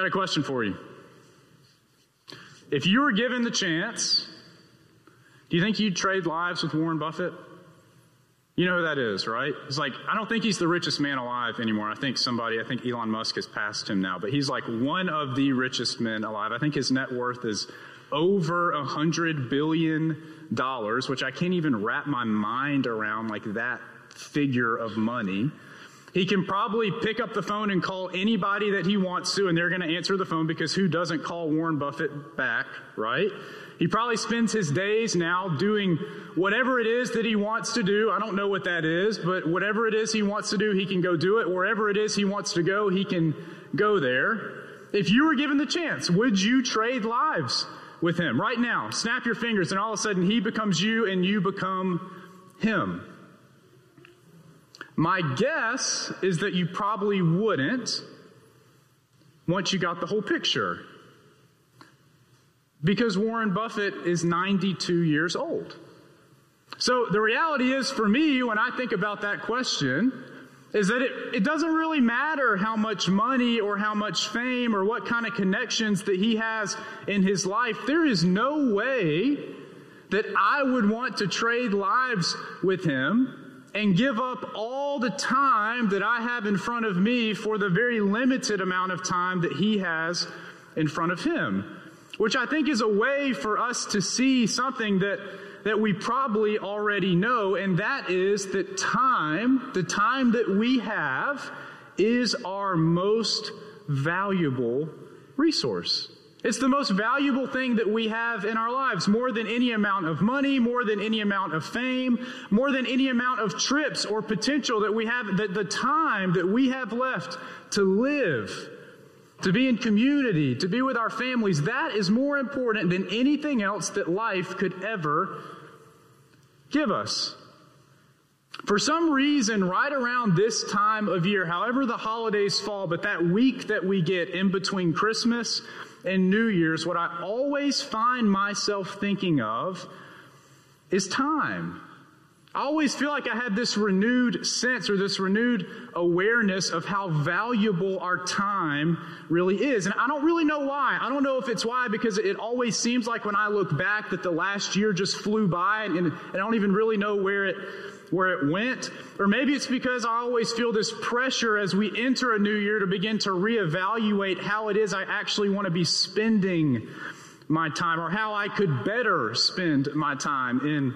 got a question for you. If you were given the chance, do you think you'd trade lives with Warren Buffett? You know who that is, right? It's like, I don't think he's the richest man alive anymore. I think somebody, I think Elon Musk has passed him now, but he's like one of the richest men alive. I think his net worth is over a hundred billion dollars, which I can't even wrap my mind around like that figure of money. He can probably pick up the phone and call anybody that he wants to, and they're going to answer the phone because who doesn't call Warren Buffett back, right? He probably spends his days now doing whatever it is that he wants to do. I don't know what that is, but whatever it is he wants to do, he can go do it. Wherever it is he wants to go, he can go there. If you were given the chance, would you trade lives with him right now? Snap your fingers, and all of a sudden he becomes you and you become him. My guess is that you probably wouldn't once you got the whole picture. Because Warren Buffett is 92 years old. So the reality is for me, when I think about that question, is that it, it doesn't really matter how much money or how much fame or what kind of connections that he has in his life. There is no way that I would want to trade lives with him and give up all the time that I have in front of me for the very limited amount of time that he has in front of him. Which I think is a way for us to see something that, that we probably already know, and that is that time, the time that we have, is our most valuable resource. It's the most valuable thing that we have in our lives, more than any amount of money, more than any amount of fame, more than any amount of trips or potential that we have, that the time that we have left to live, to be in community, to be with our families, that is more important than anything else that life could ever give us. For some reason, right around this time of year, however the holidays fall, but that week that we get in between Christmas and New Year's, what I always find myself thinking of is time. I always feel like I have this renewed sense or this renewed awareness of how valuable our time really is. And I don't really know why. I don't know if it's why because it always seems like when I look back that the last year just flew by and, and I don't even really know where it where it went. Or maybe it's because I always feel this pressure as we enter a new year to begin to reevaluate how it is I actually want to be spending my time or how I could better spend my time in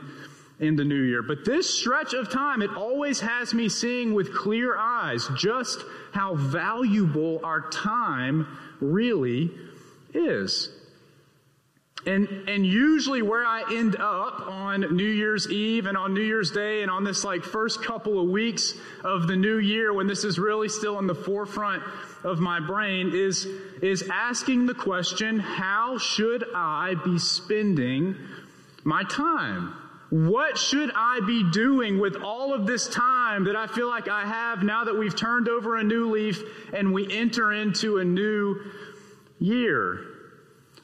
in the new year. But this stretch of time, it always has me seeing with clear eyes just how valuable our time really is. And, and usually where I end up on New Year's Eve and on New Year's Day and on this like first couple of weeks of the new year when this is really still in the forefront of my brain is, is asking the question, how should I be spending my time? What should I be doing with all of this time that I feel like I have now that we've turned over a new leaf and we enter into a new year?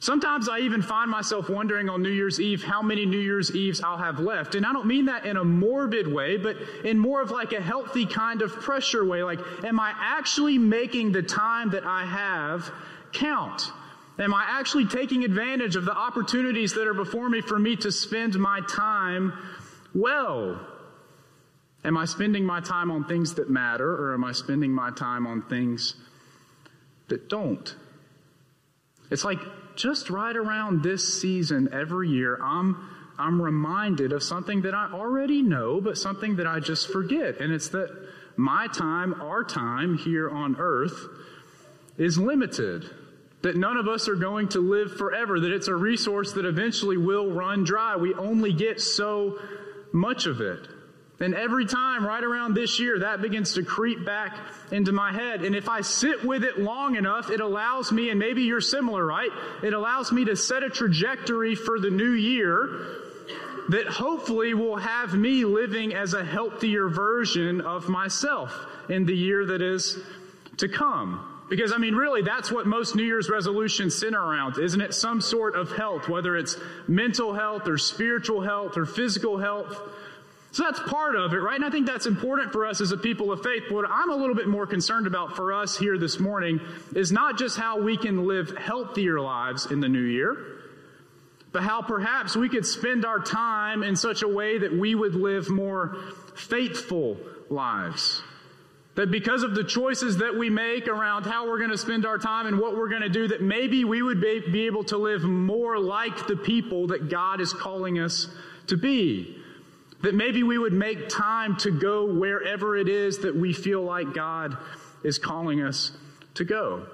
Sometimes I even find myself wondering on New Year's Eve how many New Year's Eves I'll have left. And I don't mean that in a morbid way, but in more of like a healthy kind of pressure way. Like, am I actually making the time that I have count? Am I actually taking advantage of the opportunities that are before me for me to spend my time well? Am I spending my time on things that matter, or am I spending my time on things that don't? It's like just right around this season every year, I'm, I'm reminded of something that I already know, but something that I just forget. And it's that my time, our time here on earth, is limited. That none of us are going to live forever, that it's a resource that eventually will run dry. We only get so much of it. And every time, right around this year, that begins to creep back into my head. And if I sit with it long enough, it allows me, and maybe you're similar, right? It allows me to set a trajectory for the new year that hopefully will have me living as a healthier version of myself in the year that is to come. Because, I mean, really, that's what most New Year's resolutions center around, isn't it? Some sort of health, whether it's mental health or spiritual health or physical health So that's part of it, right? And I think that's important for us as a people of faith. What I'm a little bit more concerned about for us here this morning is not just how we can live healthier lives in the new year, but how perhaps we could spend our time in such a way that we would live more faithful lives. That because of the choices that we make around how we're going to spend our time and what we're going to do, that maybe we would be able to live more like the people that God is calling us to be. That maybe we would make time to go wherever it is that we feel like God is calling us to go.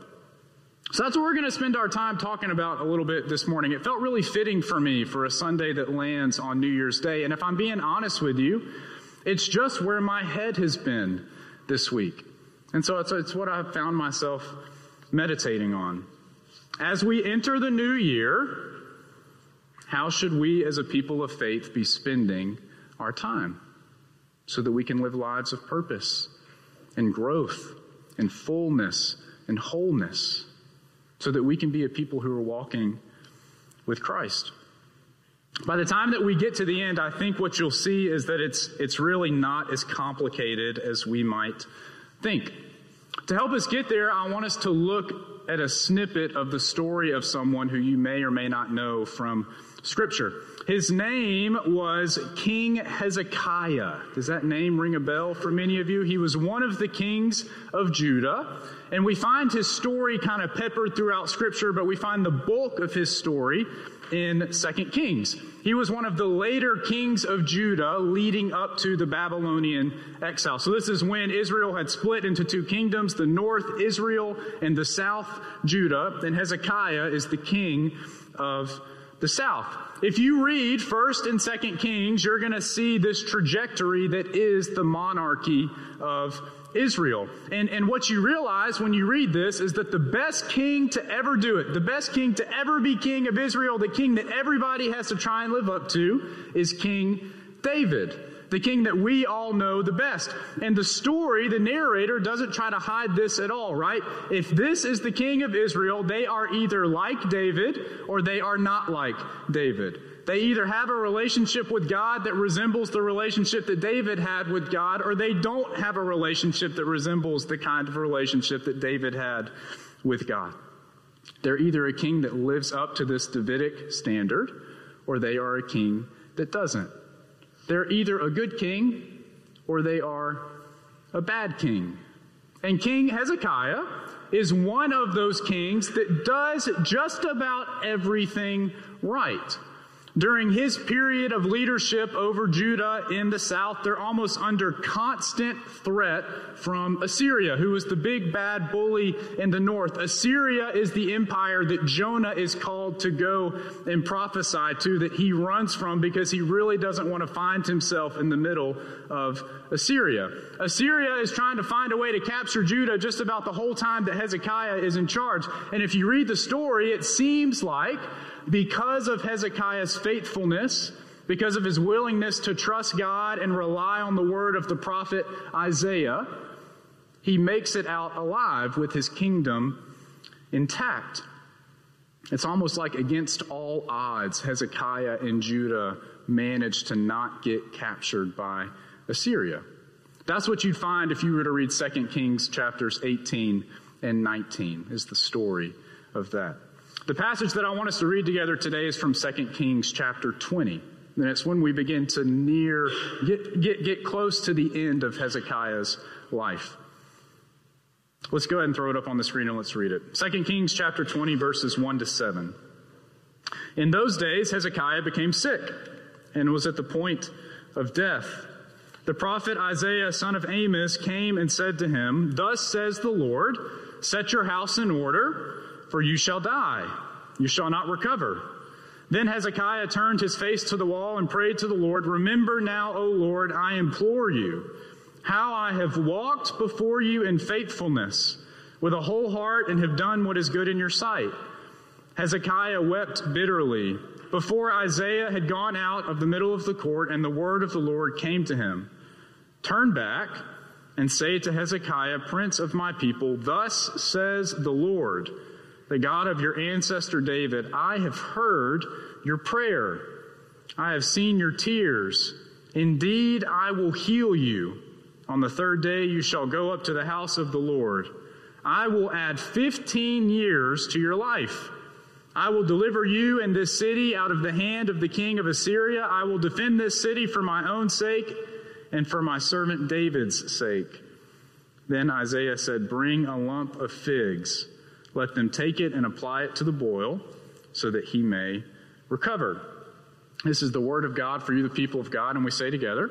So that's what we're going to spend our time talking about a little bit this morning. It felt really fitting for me for a Sunday that lands on New Year's Day. And if I'm being honest with you, it's just where my head has been this week. And so it's, it's what I've found myself meditating on. As we enter the new year, how should we as a people of faith be spending our time so that we can live lives of purpose and growth and fullness and wholeness so that we can be a people who are walking with Christ. By the time that we get to the end, I think what you'll see is that it's, it's really not as complicated as we might think. To help us get there, I want us to look at a snippet of the story of someone who you may or may not know from Scripture. His name was King Hezekiah. Does that name ring a bell for many of you? He was one of the kings of Judah. And we find his story kind of peppered throughout Scripture, but we find the bulk of his story in Second Kings. He was one of the later kings of Judah leading up to the Babylonian exile. So this is when Israel had split into two kingdoms, the north Israel and the south Judah, and Hezekiah is the king of the south. If you read 1st and 2nd Kings, you're going to see this trajectory that is the monarchy of Israel. And, and what you realize when you read this is that the best king to ever do it, the best king to ever be king of Israel, the king that everybody has to try and live up to, is King David the king that we all know the best. And the story, the narrator doesn't try to hide this at all, right? If this is the king of Israel, they are either like David or they are not like David. They either have a relationship with God that resembles the relationship that David had with God, or they don't have a relationship that resembles the kind of relationship that David had with God. They're either a king that lives up to this Davidic standard, or they are a king that doesn't. They're either a good king or they are a bad king. And King Hezekiah is one of those kings that does just about everything right. During his period of leadership over Judah in the south, they're almost under constant threat from Assyria, who is the big bad bully in the north. Assyria is the empire that Jonah is called to go and prophesy to, that he runs from because he really doesn't want to find himself in the middle of Assyria. Assyria is trying to find a way to capture Judah just about the whole time that Hezekiah is in charge. And if you read the story, it seems like because of Hezekiah's faithfulness, because of his willingness to trust God and rely on the word of the prophet Isaiah, he makes it out alive with his kingdom intact. It's almost like against all odds, Hezekiah and Judah managed to not get captured by Assyria. That's what you'd find if you were to read 2 Kings chapters 18 and 19, is the story of that. The passage that I want us to read together today is from 2 Kings chapter 20. And it's when we begin to near, get, get, get close to the end of Hezekiah's life. Let's go ahead and throw it up on the screen and let's read it. 2 Kings chapter 20, verses 1 to 7. In those days, Hezekiah became sick and was at the point of death. The prophet Isaiah, son of Amos, came and said to him, Thus says the Lord, set your house in order for you shall die. You shall not recover. Then Hezekiah turned his face to the wall and prayed to the Lord, Remember now, O Lord, I implore you, how I have walked before you in faithfulness with a whole heart and have done what is good in your sight. Hezekiah wept bitterly before Isaiah had gone out of the middle of the court, and the word of the Lord came to him Turn back and say to Hezekiah, Prince of my people, Thus says the Lord the God of your ancestor David, I have heard your prayer. I have seen your tears Indeed, I will heal you. On the third day, you shall go up to the house of the Lord. I will add 15 years to your life. I will deliver you and this city out of the hand of the king of Assyria. I will defend this city for my own sake and for my servant David's sake. Then Isaiah said, Bring a lump of figs. Let them take it and apply it to the boil so that he may recover. This is the word of God for you, the people of God, and we say together,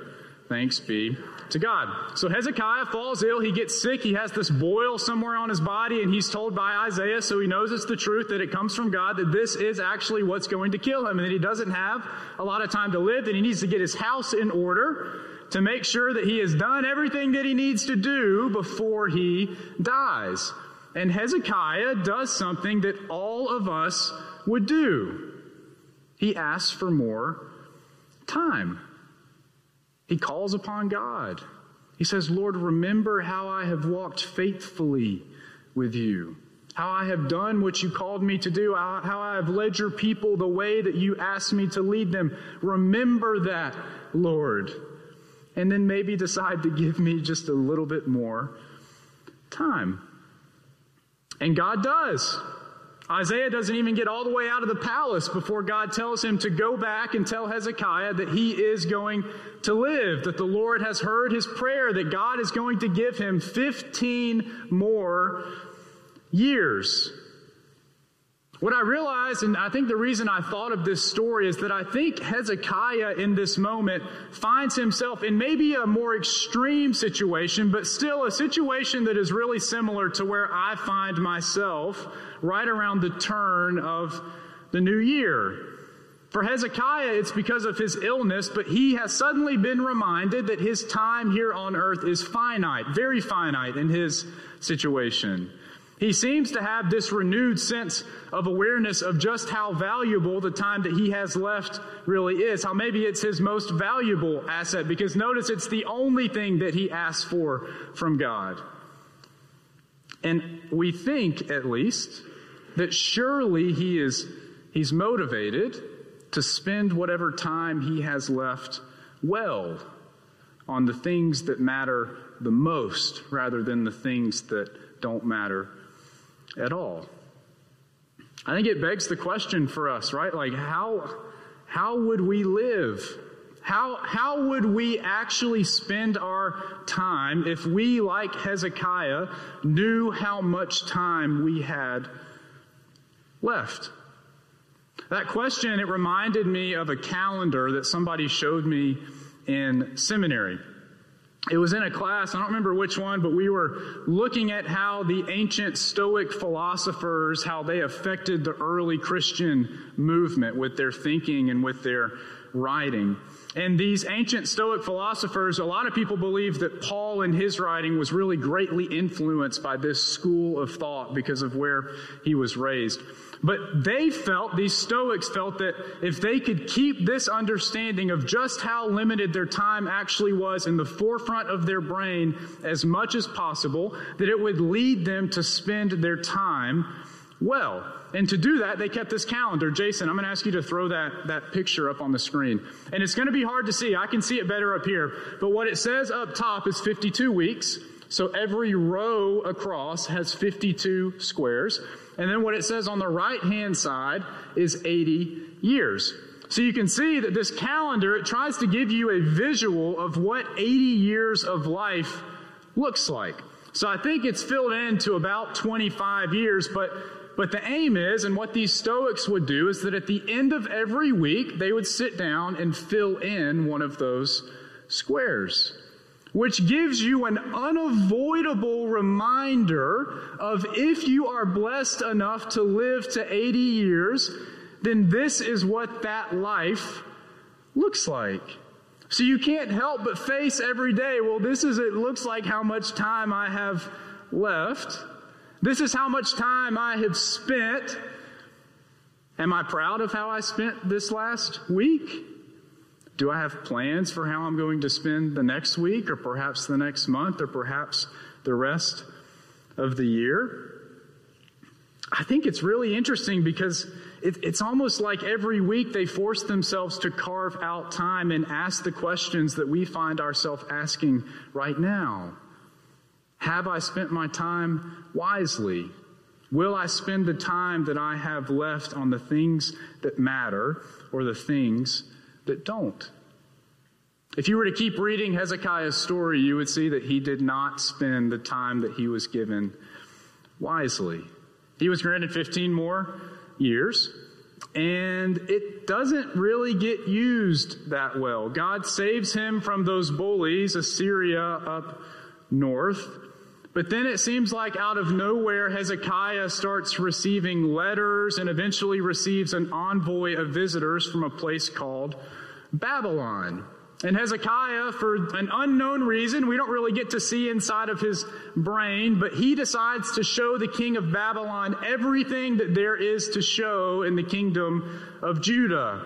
Thanks be to God. So Hezekiah falls ill. He gets sick. He has this boil somewhere on his body, and he's told by Isaiah, so he knows it's the truth, that it comes from God, that this is actually what's going to kill him, and that he doesn't have a lot of time to live, that he needs to get his house in order to make sure that he has done everything that he needs to do before he dies. And Hezekiah does something that all of us would do. He asks for more time. He calls upon God. He says, Lord, remember how I have walked faithfully with you, how I have done what you called me to do, how I have led your people the way that you asked me to lead them. Remember that, Lord. And then maybe decide to give me just a little bit more time. And God does. Isaiah doesn't even get all the way out of the palace before God tells him to go back and tell Hezekiah that he is going to live, that the Lord has heard his prayer, that God is going to give him 15 more years. What I realized, and I think the reason I thought of this story is that I think Hezekiah in this moment finds himself in maybe a more extreme situation, but still a situation that is really similar to where I find myself right around the turn of the new year. For Hezekiah, it's because of his illness, but he has suddenly been reminded that his time here on earth is finite, very finite in his situation. He seems to have this renewed sense of awareness of just how valuable the time that he has left really is. How maybe it's his most valuable asset because notice it's the only thing that he asks for from God. And we think, at least, that surely he is he's motivated to spend whatever time he has left well on the things that matter the most rather than the things that don't matter at all. I think it begs the question for us, right? Like how how would we live? How how would we actually spend our time if we like Hezekiah knew how much time we had left? That question it reminded me of a calendar that somebody showed me in seminary it was in a class, I don't remember which one, but we were looking at how the ancient Stoic philosophers, how they affected the early Christian movement with their thinking and with their writing. And these ancient Stoic philosophers, a lot of people believe that Paul in his writing was really greatly influenced by this school of thought because of where he was raised. But they felt, these Stoics felt that if they could keep this understanding of just how limited their time actually was in the forefront of their brain as much as possible, that it would lead them to spend their time well. And to do that, they kept this calendar. Jason, I'm going to ask you to throw that, that picture up on the screen. And it's going to be hard to see. I can see it better up here. But what it says up top is 52 weeks. So every row across has 52 squares. And then what it says on the right hand side is 80 years. So you can see that this calendar, it tries to give you a visual of what 80 years of life looks like. So I think it's filled in to about 25 years, but but the aim is, and what these Stoics would do, is that at the end of every week, they would sit down and fill in one of those squares which gives you an unavoidable reminder of if you are blessed enough to live to 80 years, then this is what that life looks like. So you can't help but face every day, well, this is, it looks like how much time I have left. This is how much time I have spent. Am I proud of how I spent this last week? Do I have plans for how I'm going to spend the next week or perhaps the next month or perhaps the rest of the year? I think it's really interesting because it, it's almost like every week they force themselves to carve out time and ask the questions that we find ourselves asking right now. Have I spent my time wisely? Will I spend the time that I have left on the things that matter or the things that don't? If you were to keep reading Hezekiah's story, you would see that he did not spend the time that he was given wisely. He was granted 15 more years, and it doesn't really get used that well. God saves him from those bullies, Assyria up north. But then it seems like out of nowhere, Hezekiah starts receiving letters and eventually receives an envoy of visitors from a place called Babylon. And Hezekiah, for an unknown reason, we don't really get to see inside of his brain, but he decides to show the king of Babylon everything that there is to show in the kingdom of Judah.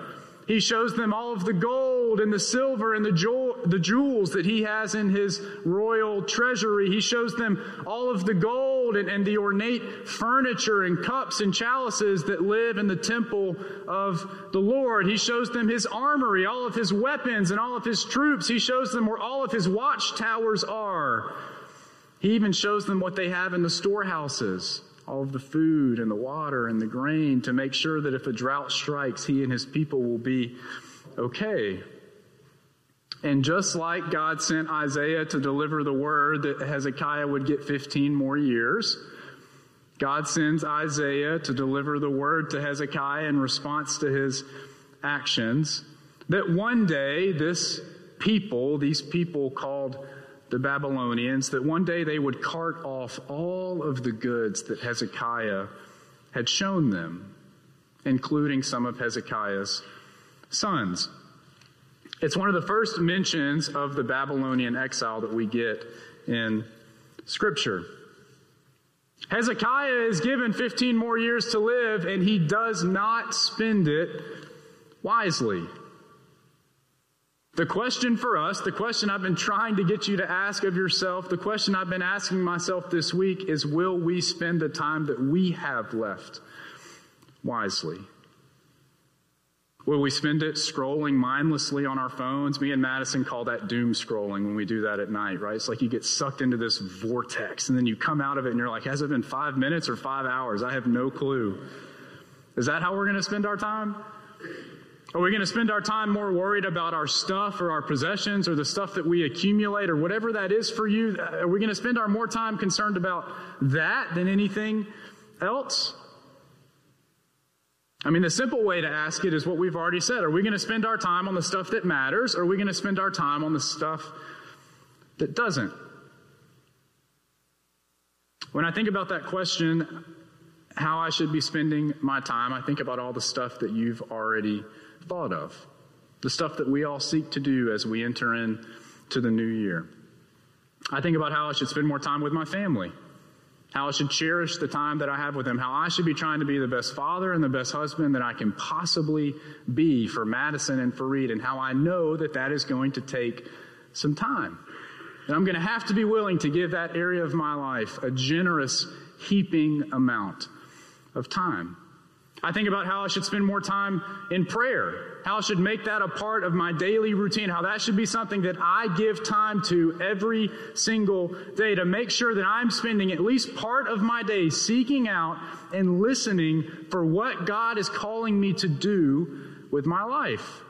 He shows them all of the gold and the silver and the, jewel, the jewels that he has in his royal treasury. He shows them all of the gold and, and the ornate furniture and cups and chalices that live in the temple of the Lord. He shows them his armory, all of his weapons and all of his troops. He shows them where all of his watchtowers are. He even shows them what they have in the storehouses all of the food and the water and the grain to make sure that if a drought strikes, he and his people will be okay. And just like God sent Isaiah to deliver the word that Hezekiah would get 15 more years, God sends Isaiah to deliver the word to Hezekiah in response to his actions. That one day, this people, these people called the Babylonians that one day they would cart off all of the goods that Hezekiah had shown them, including some of Hezekiah's sons. It's one of the first mentions of the Babylonian exile that we get in Scripture. Hezekiah is given 15 more years to live, and he does not spend it wisely. The question for us, the question I've been trying to get you to ask of yourself, the question I've been asking myself this week is will we spend the time that we have left wisely? Will we spend it scrolling mindlessly on our phones? Me and Madison call that doom scrolling when we do that at night, right? It's like you get sucked into this vortex and then you come out of it and you're like, has it been five minutes or five hours? I have no clue. Is that how we're going to spend our time? Are we going to spend our time more worried about our stuff or our possessions or the stuff that we accumulate or whatever that is for you? Are we going to spend our more time concerned about that than anything else? I mean, the simple way to ask it is what we've already said. Are we going to spend our time on the stuff that matters or are we going to spend our time on the stuff that doesn't? When I think about that question, how I should be spending my time, I think about all the stuff that you've already thought of. The stuff that we all seek to do as we enter into the new year. I think about how I should spend more time with my family, how I should cherish the time that I have with them, how I should be trying to be the best father and the best husband that I can possibly be for Madison and for Reed, and how I know that that is going to take some time. And I'm going to have to be willing to give that area of my life a generous, heaping amount of time. I think about how I should spend more time in prayer, how I should make that a part of my daily routine, how that should be something that I give time to every single day to make sure that I'm spending at least part of my day seeking out and listening for what God is calling me to do with my life.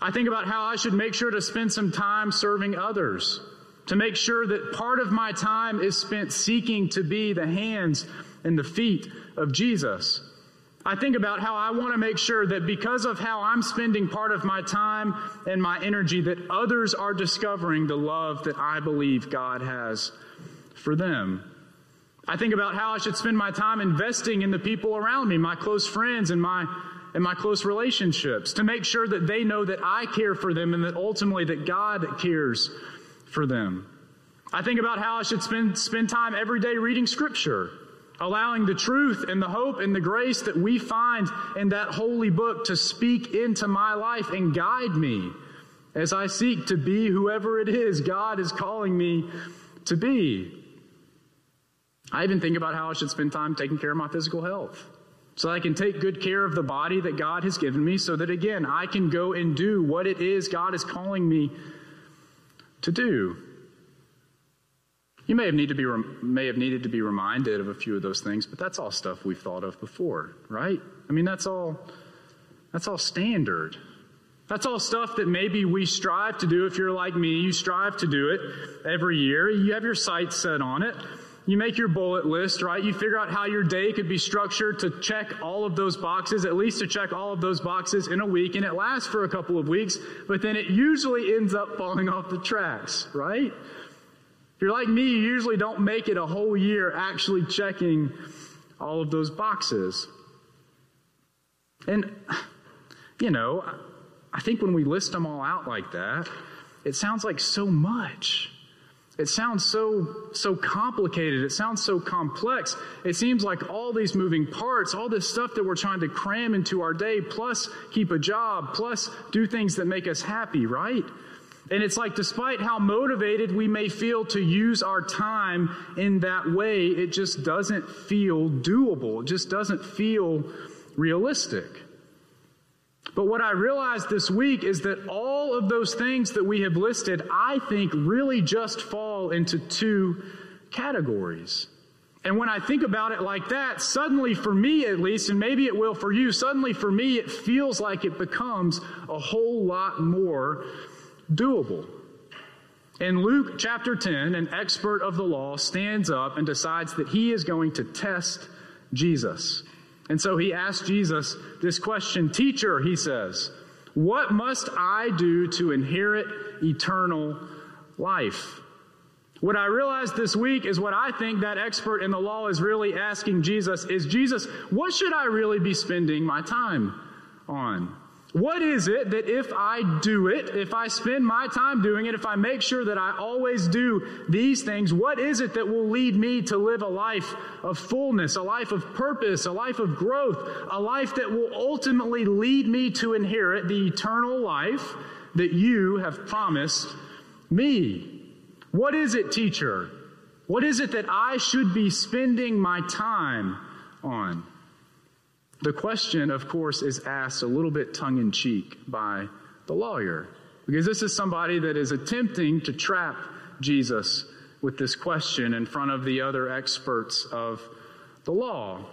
I think about how I should make sure to spend some time serving others, to make sure that part of my time is spent seeking to be the hands and the feet of Jesus. I think about how I want to make sure that because of how I'm spending part of my time and my energy, that others are discovering the love that I believe God has for them. I think about how I should spend my time investing in the people around me, my close friends and my and my close relationships, to make sure that they know that I care for them and that ultimately that God cares for them. I think about how I should spend spend time every day reading scripture allowing the truth and the hope and the grace that we find in that holy book to speak into my life and guide me as I seek to be whoever it is God is calling me to be. I even think about how I should spend time taking care of my physical health. so I can take good care of the body that God has given me, so that again, I can go and do what it is God is calling me to do. You may have, need to be, may have needed to be reminded of a few of those things, but that's all stuff we've thought of before, right? I mean, that's all, that's all standard. That's all stuff that maybe we strive to do. If you're like me, you strive to do it every year. You have your sights set on it. You make your bullet list, right? You figure out how your day could be structured to check all of those boxes, at least to check all of those boxes in a week, and it lasts for a couple of weeks, but then it usually ends up falling off the tracks, right? If you're like me, you usually don't make it a whole year actually checking all of those boxes. And, you know, I think when we list them all out like that, it sounds like so much. It sounds so, so complicated. It sounds so complex. It seems like all these moving parts, all this stuff that we're trying to cram into our day, plus keep a job, plus do things that make us happy, right? And it's like, despite how motivated we may feel to use our time in that way, it just doesn't feel doable. It just doesn't feel realistic. But what I realized this week is that all of those things that we have listed, I think, really just fall into two categories. And when I think about it like that, suddenly for me at least, and maybe it will for you, suddenly for me it feels like it becomes a whole lot more doable. In Luke chapter 10, an expert of the law stands up and decides that he is going to test Jesus. And so he asks Jesus this question Teacher, he says, what must I do to inherit eternal life? What I realized this week is what I think that expert in the law is really asking Jesus is Jesus, what should I really be spending my time on? What is it that if I do it, if I spend my time doing it, if I make sure that I always do these things, what is it that will lead me to live a life of fullness, a life of purpose, a life of growth, a life that will ultimately lead me to inherit the eternal life that you have promised me? What is it, teacher? What is it that I should be spending my time on? The question, of course, is asked a little bit tongue in cheek by the lawyer, because this is somebody that is attempting to trap Jesus with this question in front of the other experts of the law.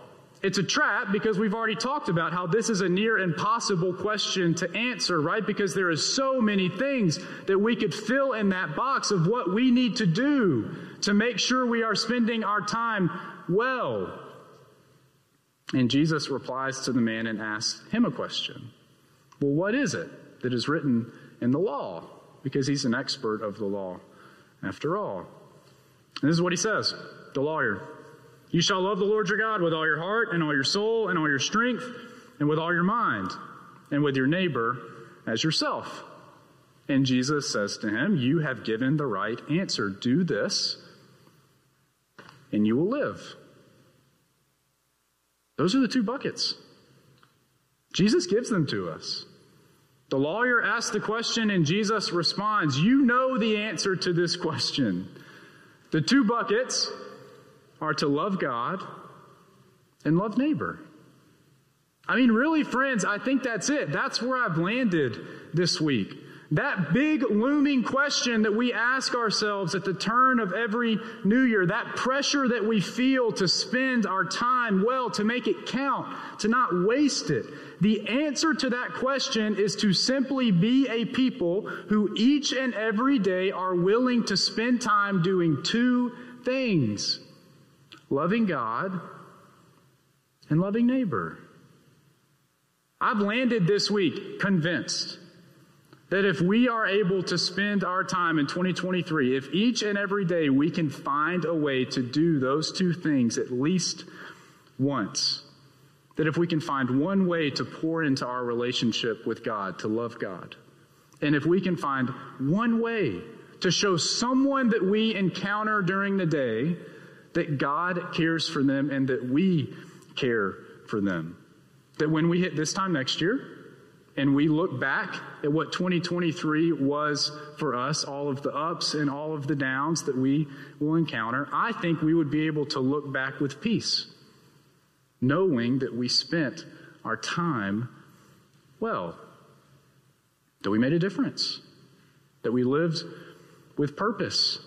It's a trap because we've already talked about how this is a near impossible question to answer, right? Because there is so many things that we could fill in that box of what we need to do to make sure we are spending our time well. And Jesus replies to the man and asks him a question. Well, what is it that is written in the law? Because he's an expert of the law, after all. And this is what he says the lawyer. You shall love the Lord your God with all your heart and all your soul and all your strength and with all your mind and with your neighbor as yourself. And Jesus says to him, You have given the right answer. Do this, and you will live. Those are the two buckets. Jesus gives them to us. The lawyer asks the question, and Jesus responds. You know the answer to this question. The two buckets are to love God and love neighbor. I mean, really, friends, I think that's it. That's where I've landed this week. That big looming question that we ask ourselves at the turn of every new year, that pressure that we feel to spend our time well, to make it count, to not waste it. The answer to that question is to simply be a people who each and every day are willing to spend time doing two things loving God and loving neighbor. I've landed this week convinced that if we are able to spend our time in 2023, if each and every day we can find a way to do those two things at least once, that if we can find one way to pour into our relationship with God, to love God, and if we can find one way to show someone that we encounter during the day that God cares for them and that we care for them, that when we hit this time next year, and we look back at what 2023 was for us, all of the ups and all of the downs that we will encounter, I think we would be able to look back with peace. knowing that we spent our time well, that we made a difference, that we lived with purpose,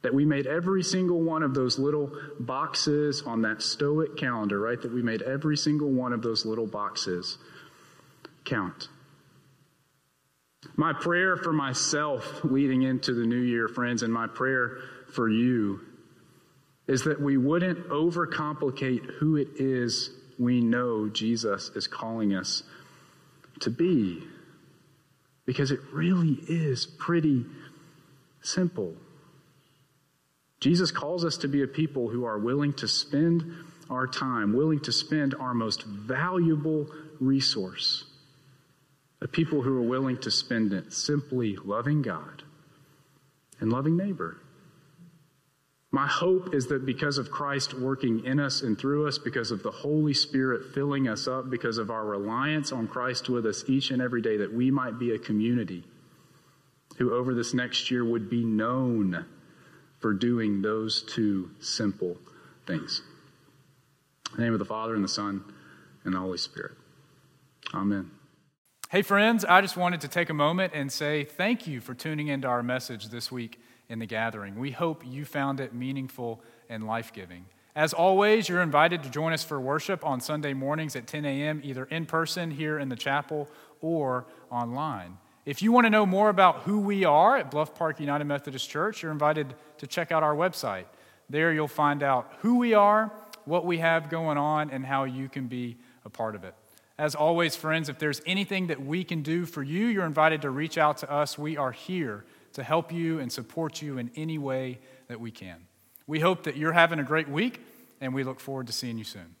that we made every single one of those little boxes on that stoic calendar, right? That we made every single one of those little boxes count. My prayer for myself leading into the new year, friends, and my prayer for you is that we wouldn't overcomplicate who it is we know Jesus is calling us to be. Because it really is pretty simple. Jesus calls us to be a people who are willing to spend our time, willing to spend our most valuable resource, a people who are willing to spend it simply loving God and loving neighbor. My hope is that because of Christ working in us and through us, because of the Holy Spirit filling us up, because of our reliance on Christ with us each and every day, that we might be a community who over this next year would be known for doing those two simple things. In the name of the Father, and the Son, and the Holy Spirit. Amen. Hey, friends, I just wanted to take a moment and say thank you for tuning into our message this week in the gathering. We hope you found it meaningful and life giving. As always, you're invited to join us for worship on Sunday mornings at 10 a.m., either in person here in the chapel or online. If you want to know more about who we are at Bluff Park United Methodist Church, you're invited to check out our website. There you'll find out who we are, what we have going on, and how you can be a part of it. As always, friends, if there's anything that we can do for you, you're invited to reach out to us. We are here to help you and support you in any way that we can. We hope that you're having a great week, and we look forward to seeing you soon.